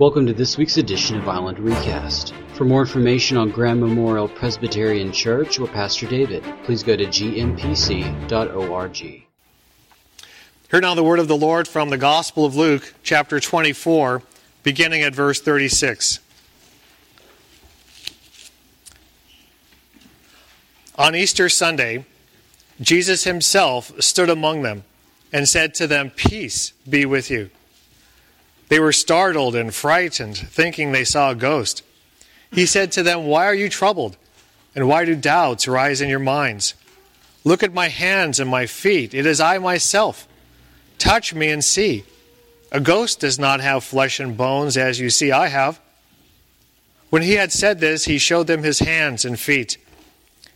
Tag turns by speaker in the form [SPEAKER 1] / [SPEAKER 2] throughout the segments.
[SPEAKER 1] Welcome to this week's edition of Island Recast. For more information on Grand Memorial Presbyterian Church or Pastor David, please go to gmpc.org.
[SPEAKER 2] Hear now the word of the Lord from the Gospel of Luke, chapter 24, beginning at verse 36. On Easter Sunday, Jesus himself stood among them and said to them, Peace be with you. They were startled and frightened, thinking they saw a ghost. He said to them, Why are you troubled? And why do doubts rise in your minds? Look at my hands and my feet. It is I myself. Touch me and see. A ghost does not have flesh and bones, as you see I have. When he had said this, he showed them his hands and feet.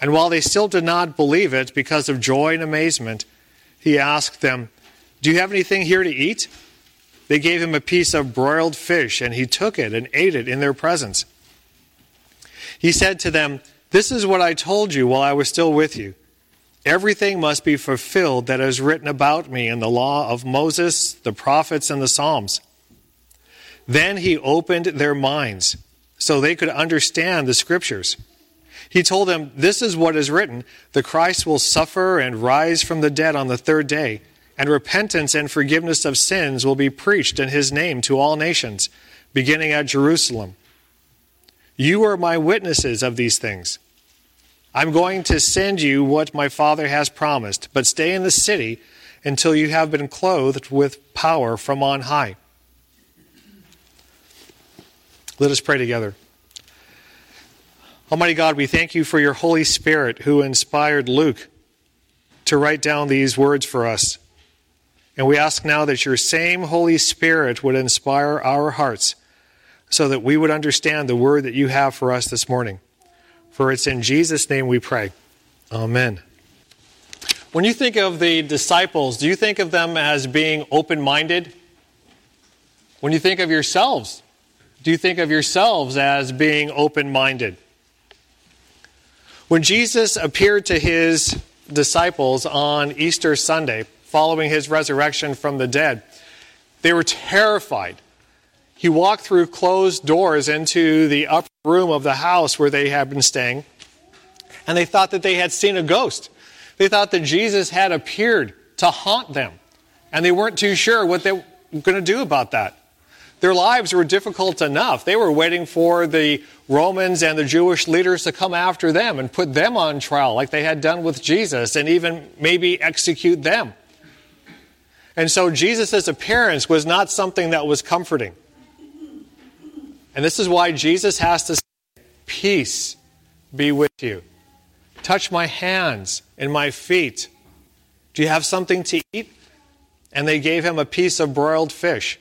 [SPEAKER 2] And while they still did not believe it because of joy and amazement, he asked them, Do you have anything here to eat? They gave him a piece of broiled fish, and he took it and ate it in their presence. He said to them, This is what I told you while I was still with you. Everything must be fulfilled that is written about me in the law of Moses, the prophets, and the Psalms. Then he opened their minds so they could understand the scriptures. He told them, This is what is written the Christ will suffer and rise from the dead on the third day and repentance and forgiveness of sins will be preached in his name to all nations, beginning at Jerusalem. You are my witnesses of these things. I'm going to send you what my Father has promised, but stay in the city until you have been clothed with power from on high. Let us pray together. Almighty God, we thank you for your Holy Spirit who inspired Luke to write down these words for us. And we ask now that your same Holy Spirit would inspire our hearts so that we would understand the word that you have for us this morning. For it's in Jesus' name we pray. Amen. When you think of the disciples, do you think of them as being open minded? When you think of yourselves, do you think of yourselves as being open minded? When Jesus appeared to his disciples on Easter Sunday, following his resurrection from the dead. They were terrified. He walked through closed doors into the upper room of the house where they had been staying, and they thought that they had seen a ghost. They thought that Jesus had appeared to haunt them, and they weren't too sure what they were going to do about that. Their lives were difficult enough. They were waiting for the Romans and the Jewish leaders to come after them and put them on trial, like they had done with Jesus, and even maybe execute them. And so Jesus' appearance was not something that was comforting. And this is why Jesus has to say, Peace be with you. Touch my hands and my feet. Do you have something to eat? And they gave him a piece of broiled fish.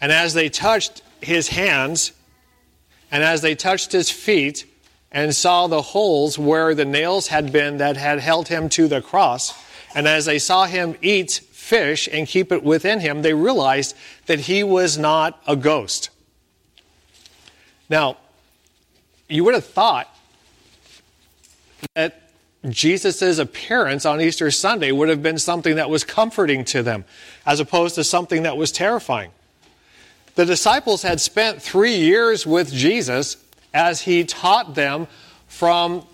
[SPEAKER 2] And as they touched his hands, and as they touched his feet, and saw the holes where the nails had been that had held him to the cross, and as they saw him eat fish and keep it within him, they realized that he was not a ghost. Now, you would have thought that Jesus' appearance on Easter Sunday would have been something that was comforting to them, as opposed to something that was terrifying. The disciples had spent three years with Jesus as he taught them from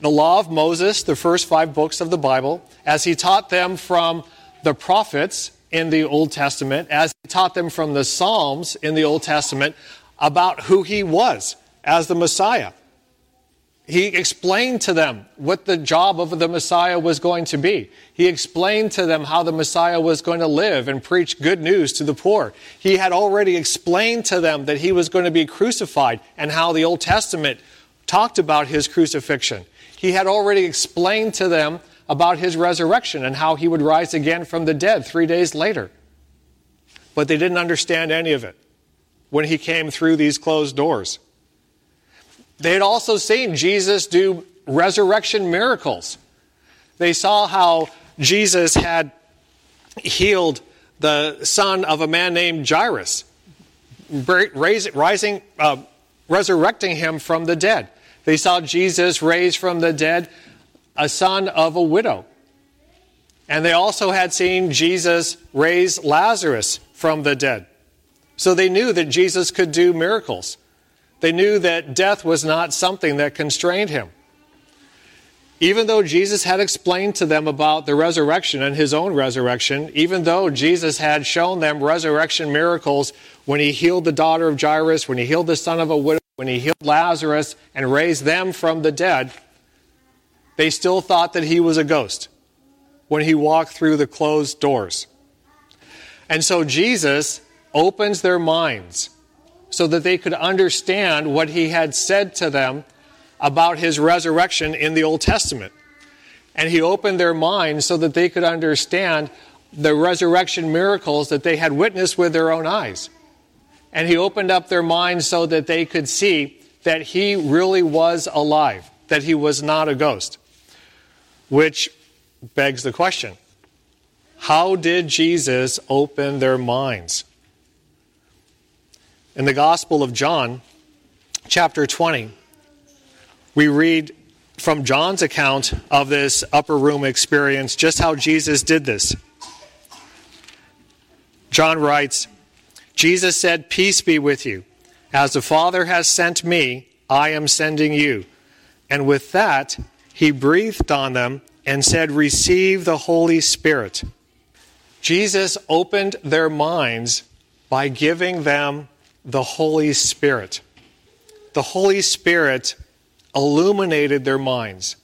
[SPEAKER 2] the law of Moses, the first five books of the Bible, as he taught them from the prophets in the Old Testament, as he taught them from the Psalms in the Old Testament about who he was as the Messiah. He explained to them what the job of the Messiah was going to be. He explained to them how the Messiah was going to live and preach good news to the poor. He had already explained to them that he was going to be crucified and how the Old Testament talked about his crucifixion. He had already explained to them about his resurrection and how he would rise again from the dead three days later. But they didn't understand any of it when he came through these closed doors. They had also seen Jesus do resurrection miracles. They saw how Jesus had healed the son of a man named Jairus, rising, uh, resurrecting him from the dead. They saw Jesus raised from the dead a son of a widow. And they also had seen Jesus raise Lazarus from the dead. So they knew that Jesus could do miracles. They knew that death was not something that constrained him. Even though Jesus had explained to them about the resurrection and his own resurrection, even though Jesus had shown them resurrection miracles when he healed the daughter of Jairus, when he healed the son of a widow, when he healed Lazarus and raised them from the dead, they still thought that he was a ghost when he walked through the closed doors. And so Jesus opens their minds so that they could understand what he had said to them about his resurrection in the Old Testament. And he opened their minds so that they could understand the resurrection miracles that they had witnessed with their own eyes. And he opened up their minds so that they could see that he really was alive, that he was not a ghost. Which begs the question how did Jesus open their minds? In the Gospel of John, chapter 20, we read from John's account of this upper room experience just how Jesus did this. John writes, Jesus said, Peace be with you. As the Father has sent me, I am sending you. And with that, he breathed on them and said, Receive the Holy Spirit. Jesus opened their minds by giving them the Holy Spirit. The Holy Spirit illuminated their minds,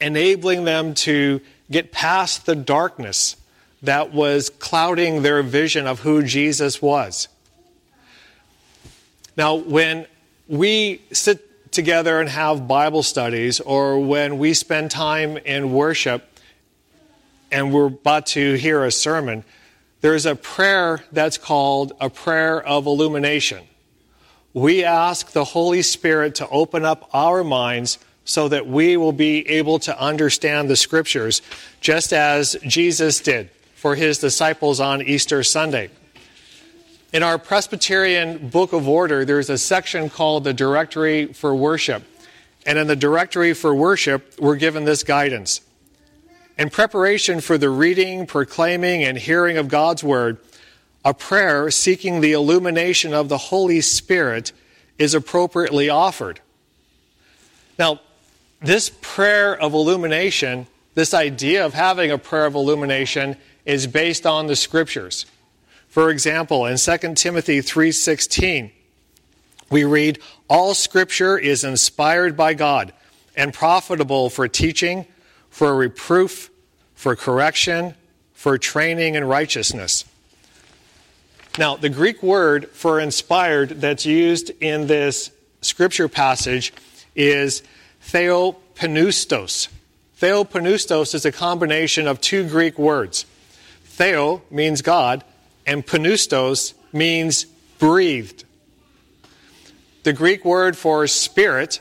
[SPEAKER 2] enabling them to get past the darkness that was clouding their vision of who Jesus was. Now, when we sit together and have Bible studies, or when we spend time in worship and we're about to hear a sermon, there's a prayer that's called a prayer of illumination we ask the Holy Spirit to open up our minds so that we will be able to understand the scriptures, just as Jesus did for his disciples on Easter Sunday. In our Presbyterian Book of Order, there's a section called the Directory for Worship. And in the Directory for Worship, we're given this guidance. In preparation for the reading, proclaiming, and hearing of God's Word, a prayer seeking the illumination of the Holy Spirit is appropriately offered. Now, this prayer of illumination, this idea of having a prayer of illumination is based on the scriptures. For example, in 2 Timothy 3:16, we read, "All scripture is inspired by God and profitable for teaching, for reproof, for correction, for training in righteousness." Now, the Greek word for inspired that's used in this scripture passage is theopneustos. Theopneustos is a combination of two Greek words. Theo means God, and pneustos means breathed. The Greek word for spirit,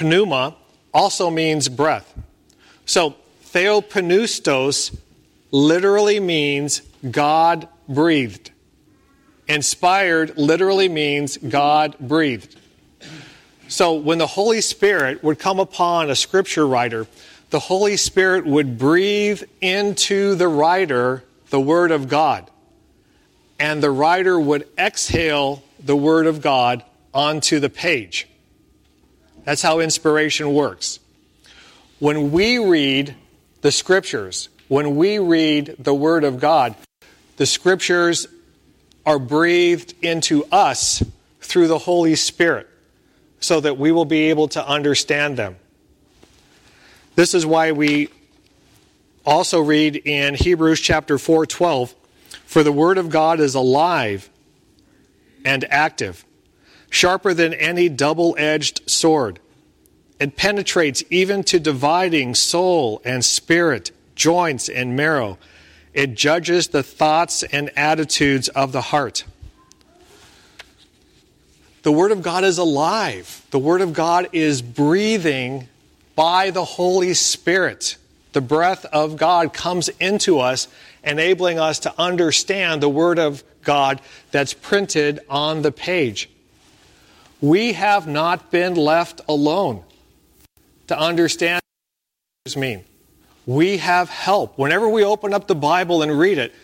[SPEAKER 2] pneuma, also means breath. So, theopneustos literally means God breathed. Inspired literally means God breathed. So when the Holy Spirit would come upon a scripture writer, the Holy Spirit would breathe into the writer the Word of God. And the writer would exhale the Word of God onto the page. That's how inspiration works. When we read the scriptures, when we read the Word of God, the scriptures are breathed into us through the Holy Spirit so that we will be able to understand them. This is why we also read in Hebrews chapter 4:12, "For the word of God is alive and active, sharper than any double-edged sword. It penetrates even to dividing soul and spirit, joints and marrow." It judges the thoughts and attitudes of the heart. The Word of God is alive. The Word of God is breathing by the Holy Spirit. The breath of God comes into us, enabling us to understand the Word of God that's printed on the page. We have not been left alone to understand what mean we have help. Whenever we open up the Bible and read it,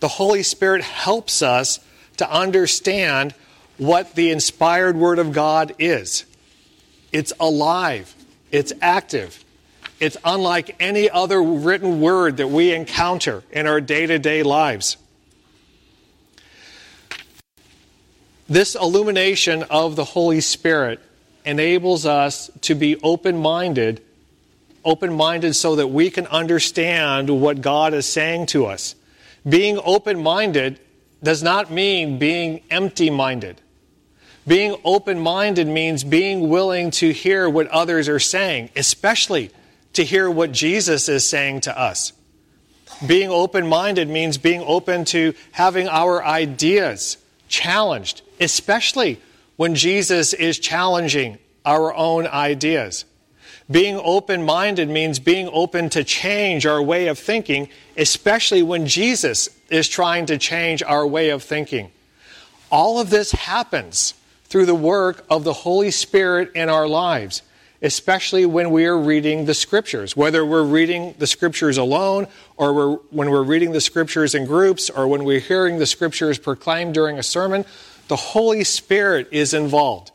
[SPEAKER 2] The Holy Spirit helps us to understand what the inspired Word of God is. It's alive, it's active, it's unlike any other written word that we encounter in our day to day lives. This illumination of the Holy Spirit enables us to be open minded, open minded so that we can understand what God is saying to us. Being open minded does not mean being empty minded. Being open minded means being willing to hear what others are saying, especially to hear what Jesus is saying to us. Being open minded means being open to having our ideas challenged, especially when Jesus is challenging our own ideas. Being open minded means being open to change our way of thinking, especially when Jesus is trying to change our way of thinking. All of this happens through the work of the Holy Spirit in our lives, especially when we are reading the Scriptures. Whether we're reading the Scriptures alone, or we're, when we're reading the Scriptures in groups, or when we're hearing the Scriptures proclaimed during a sermon, the Holy Spirit is involved.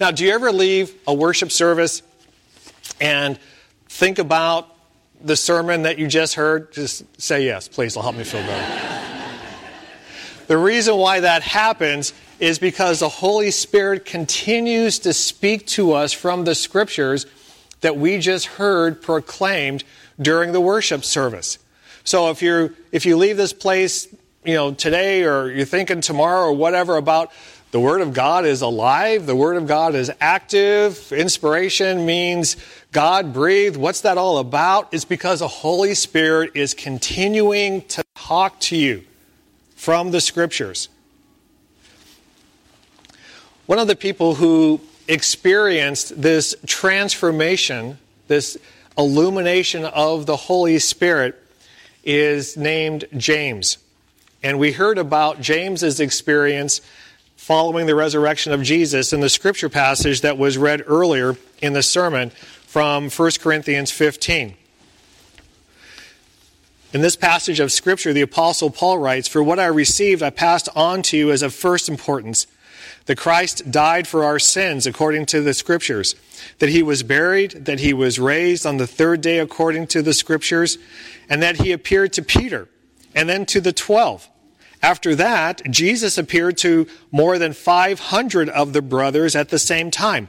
[SPEAKER 2] Now, do you ever leave a worship service and think about the sermon that you just heard? Just say yes, please. It'll help me feel better. The reason why that happens is because the Holy Spirit continues to speak to us from the scriptures that we just heard proclaimed during the worship service. So if you if you leave this place, you know, today or you're thinking tomorrow or whatever about the Word of God is alive, the Word of God is active, inspiration means God breathed. What's that all about? It's because the Holy Spirit is continuing to talk to you from the Scriptures. One of the people who experienced this transformation, this illumination of the Holy Spirit, is named James. And we heard about James's experience following the resurrection of Jesus in the scripture passage that was read earlier in the sermon from 1 Corinthians 15. In this passage of scripture, the apostle Paul writes, For what I received, I passed on to you as of first importance that Christ died for our sins according to the Scriptures, that he was buried, that he was raised on the third day according to the Scriptures, and that he appeared to Peter and then to the twelve. After that, Jesus appeared to more than 500 of the brothers at the same time,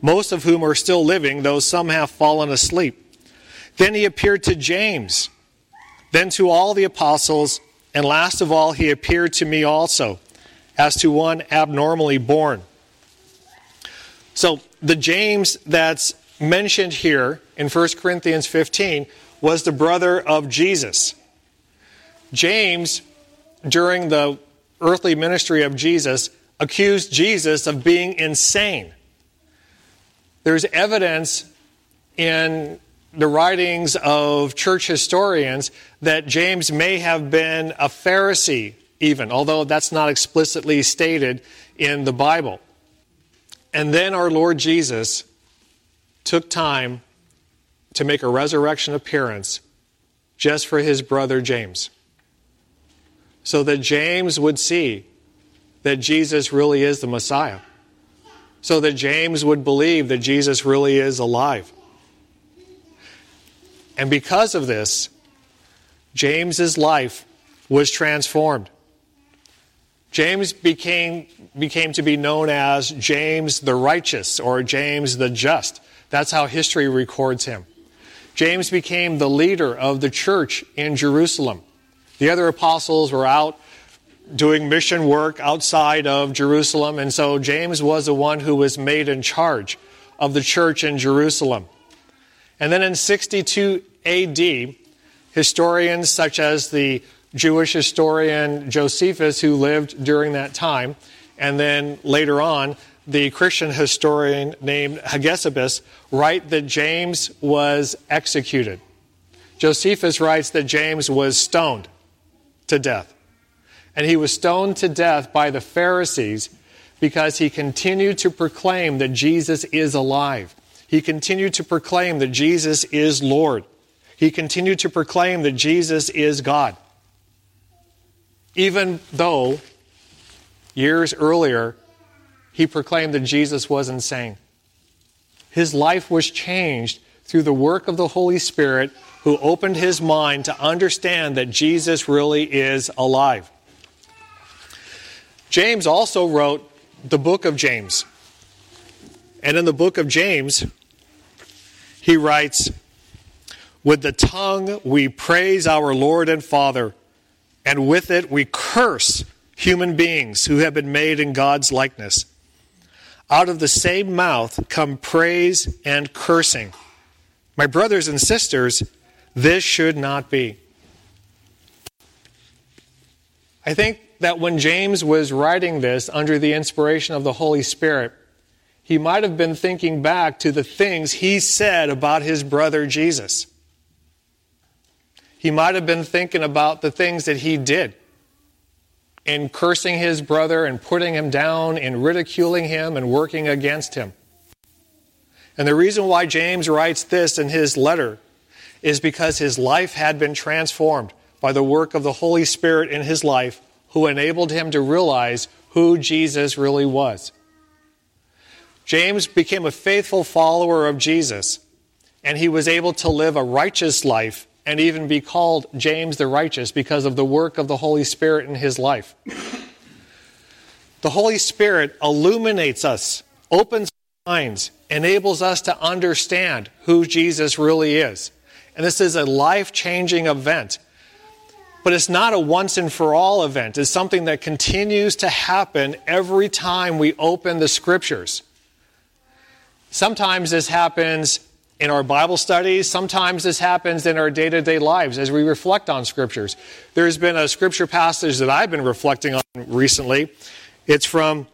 [SPEAKER 2] most of whom are still living, though some have fallen asleep. Then he appeared to James, then to all the apostles, and last of all, he appeared to me also as to one abnormally born. So the James that's mentioned here in 1 Corinthians 15 was the brother of Jesus. James, during the earthly ministry of Jesus, accused Jesus of being insane. There's evidence in the writings of church historians that James may have been a Pharisee even, although that's not explicitly stated in the Bible. And then our Lord Jesus took time to make a resurrection appearance just for his brother James. So that James would see that Jesus really is the Messiah. So that James would believe that Jesus really is alive. And because of this, James's life was transformed. James became, became to be known as James the Righteous or James the Just. That's how history records him. James became the leader of the church in Jerusalem. The other apostles were out doing mission work outside of Jerusalem, and so James was the one who was made in charge of the church in Jerusalem. And then in 62 AD, historians such as the Jewish historian Josephus, who lived during that time, and then later on, the Christian historian named Hegesippus, write that James was executed. Josephus writes that James was stoned to death. And he was stoned to death by the Pharisees because he continued to proclaim that Jesus is alive. He continued to proclaim that Jesus is Lord. He continued to proclaim that Jesus is God. even though years earlier he proclaimed that Jesus was insane. His life was changed through the work of the Holy Spirit who opened his mind to understand that Jesus really is alive. James also wrote the book of James. And in the book of James, he writes, With the tongue we praise our Lord and Father, and with it we curse human beings who have been made in God's likeness. Out of the same mouth come praise and cursing. My brothers and sisters, this should not be. I think that when James was writing this under the inspiration of the Holy Spirit, he might have been thinking back to the things he said about his brother Jesus. He might have been thinking about the things that he did in cursing his brother and putting him down, in ridiculing him and working against him. And the reason why James writes this in his letter is because his life had been transformed by the work of the Holy Spirit in his life, who enabled him to realize who Jesus really was. James became a faithful follower of Jesus, and he was able to live a righteous life and even be called James the Righteous because of the work of the Holy Spirit in his life. The Holy Spirit illuminates us, opens our minds, enables us to understand who Jesus really is. And this is a life changing event. But it's not a once and for all event. It's something that continues to happen every time we open the scriptures. Sometimes this happens in our Bible studies. Sometimes this happens in our day to day lives as we reflect on scriptures. There's been a scripture passage that I've been reflecting on recently. It's from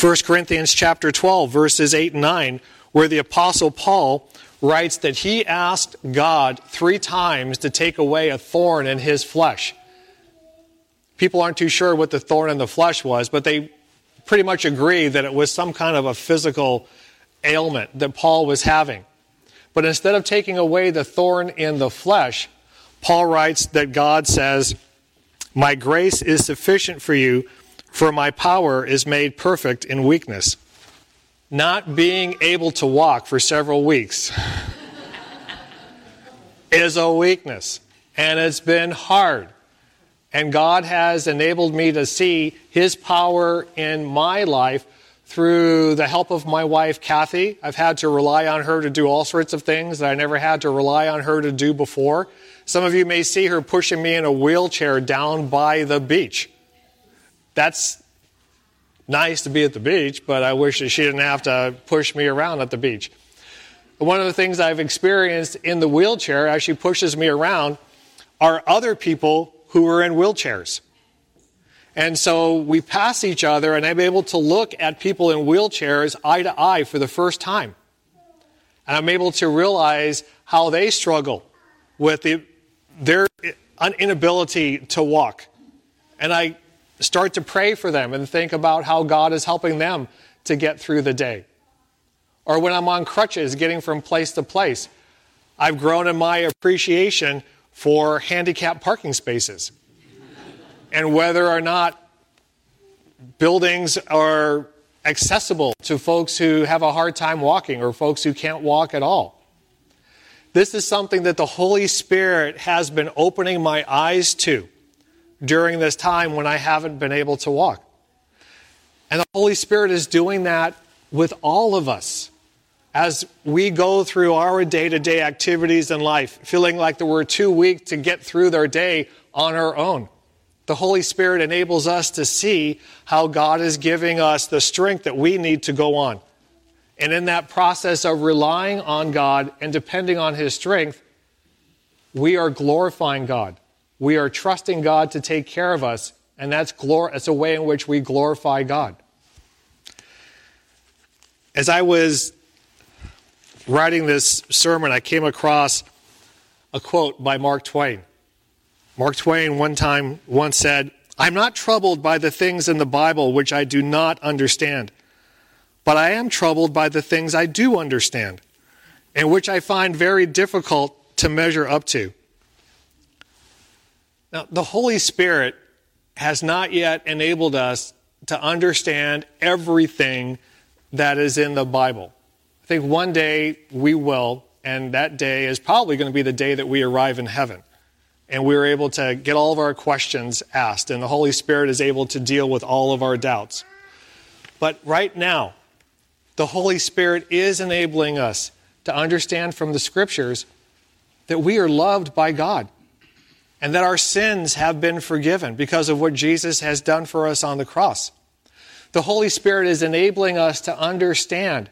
[SPEAKER 2] 1 Corinthians chapter 12, verses 8 and 9, where the Apostle Paul writes that he asked God three times to take away a thorn in his flesh. People aren't too sure what the thorn in the flesh was, but they pretty much agree that it was some kind of a physical ailment that Paul was having. But instead of taking away the thorn in the flesh, Paul writes that God says, My grace is sufficient for you, for my power is made perfect in weakness. Not being able to walk for several weeks is a weakness, and it's been hard. And God has enabled me to see His power in my life through the help of my wife, Kathy. I've had to rely on her to do all sorts of things that I never had to rely on her to do before. Some of you may see her pushing me in a wheelchair down by the beach. That's nice to be at the beach, but I wish that she didn't have to push me around at the beach. One of the things I've experienced in the wheelchair as she pushes me around are other people who are in wheelchairs. And so we pass each other, and I'm able to look at people in wheelchairs eye to eye for the first time. And I'm able to realize how they struggle with the, their inability to walk. And I start to pray for them and think about how God is helping them to get through the day. Or when I'm on crutches, getting from place to place, I've grown in my appreciation for handicapped parking spaces and whether or not buildings are accessible to folks who have a hard time walking or folks who can't walk at all. This is something that the Holy Spirit has been opening my eyes to during this time when I haven't been able to walk. And the Holy Spirit is doing that with all of us as we go through our day to day activities in life, feeling like that we're too weak to get through their day on our own the Holy Spirit enables us to see how God is giving us the strength that we need to go on. And in that process of relying on God and depending on His strength, we are glorifying God. We are trusting God to take care of us, and that's, glor- that's a way in which we glorify God. As I was writing this sermon, I came across a quote by Mark Twain. Mark Twain one time once said, I'm not troubled by the things in the Bible which I do not understand, but I am troubled by the things I do understand, and which I find very difficult to measure up to. Now, the Holy Spirit has not yet enabled us to understand everything that is in the Bible. I think one day we will, and that day is probably going to be the day that we arrive in heaven. And we're able to get all of our questions asked, and the Holy Spirit is able to deal with all of our doubts. But right now, the Holy Spirit is enabling us to understand from the Scriptures that we are loved by God and that our sins have been forgiven because of what Jesus has done for us on the cross. The Holy Spirit is enabling us to understand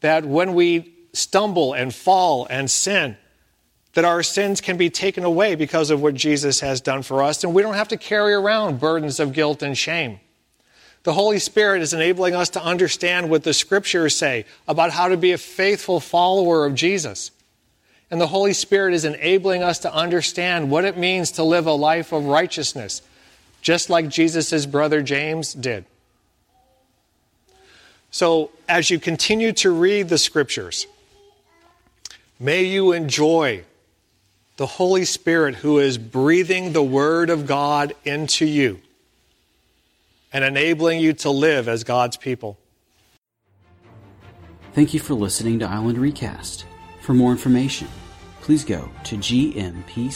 [SPEAKER 2] that when we stumble and fall and sin, that our sins can be taken away because of what Jesus has done for us, and we don't have to carry around burdens of guilt and shame. The Holy Spirit is enabling us to understand what the scriptures say about how to be a faithful follower of Jesus. And the Holy Spirit is enabling us to understand what it means to live a life of righteousness, just like Jesus' brother James did. So, as you continue to read the scriptures, may you enjoy the Holy Spirit who is breathing the Word of God into you and enabling you to live as God's people.
[SPEAKER 1] Thank you for listening to Island Recast. For more information, please go to gmpc.org.